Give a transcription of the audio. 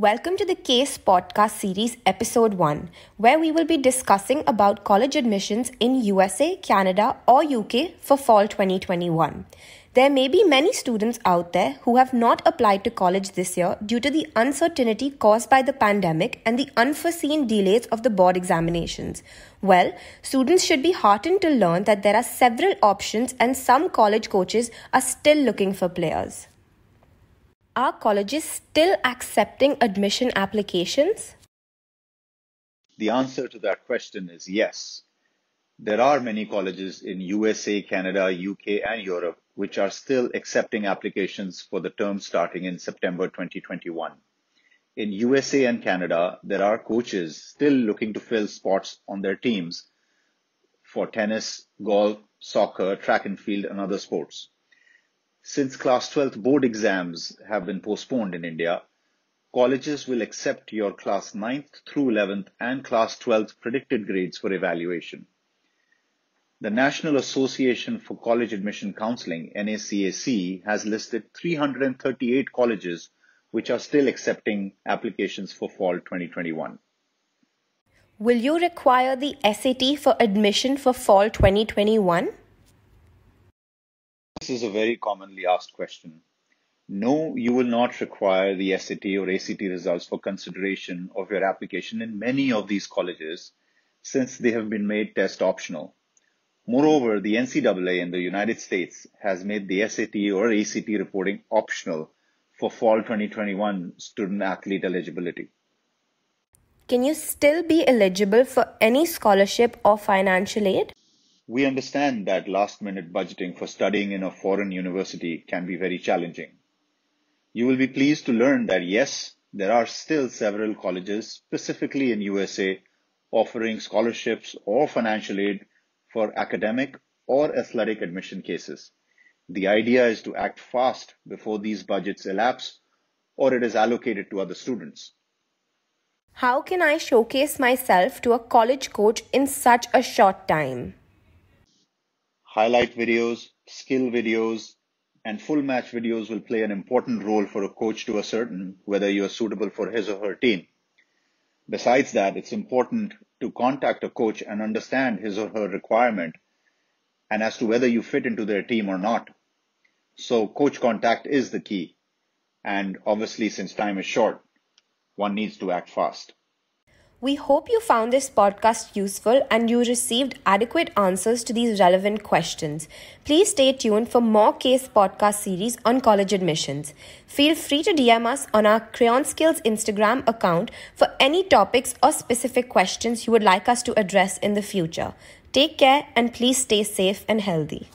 Welcome to the Case podcast series episode 1 where we will be discussing about college admissions in USA, Canada or UK for fall 2021. There may be many students out there who have not applied to college this year due to the uncertainty caused by the pandemic and the unforeseen delays of the board examinations. Well, students should be heartened to learn that there are several options and some college coaches are still looking for players. Are colleges still accepting admission applications? The answer to that question is yes. There are many colleges in USA, Canada, UK, and Europe which are still accepting applications for the term starting in September 2021. In USA and Canada, there are coaches still looking to fill spots on their teams for tennis, golf, soccer, track and field, and other sports. Since class 12th board exams have been postponed in India, colleges will accept your class 9th through 11th and class 12th predicted grades for evaluation. The National Association for College Admission Counseling, NACAC, has listed 338 colleges which are still accepting applications for fall 2021. Will you require the SAT for admission for fall 2021? This is a very commonly asked question. No, you will not require the SAT or ACT results for consideration of your application in many of these colleges since they have been made test optional. Moreover, the NCAA in the United States has made the SAT or ACT reporting optional for fall 2021 student athlete eligibility. Can you still be eligible for any scholarship or financial aid? We understand that last minute budgeting for studying in a foreign university can be very challenging. You will be pleased to learn that yes, there are still several colleges, specifically in USA, offering scholarships or financial aid for academic or athletic admission cases. The idea is to act fast before these budgets elapse or it is allocated to other students. How can I showcase myself to a college coach in such a short time? Highlight videos, skill videos, and full match videos will play an important role for a coach to ascertain whether you are suitable for his or her team. Besides that, it's important to contact a coach and understand his or her requirement and as to whether you fit into their team or not. So coach contact is the key. And obviously, since time is short, one needs to act fast. We hope you found this podcast useful and you received adequate answers to these relevant questions. Please stay tuned for more case podcast series on college admissions. Feel free to DM us on our Crayon Skills Instagram account for any topics or specific questions you would like us to address in the future. Take care and please stay safe and healthy.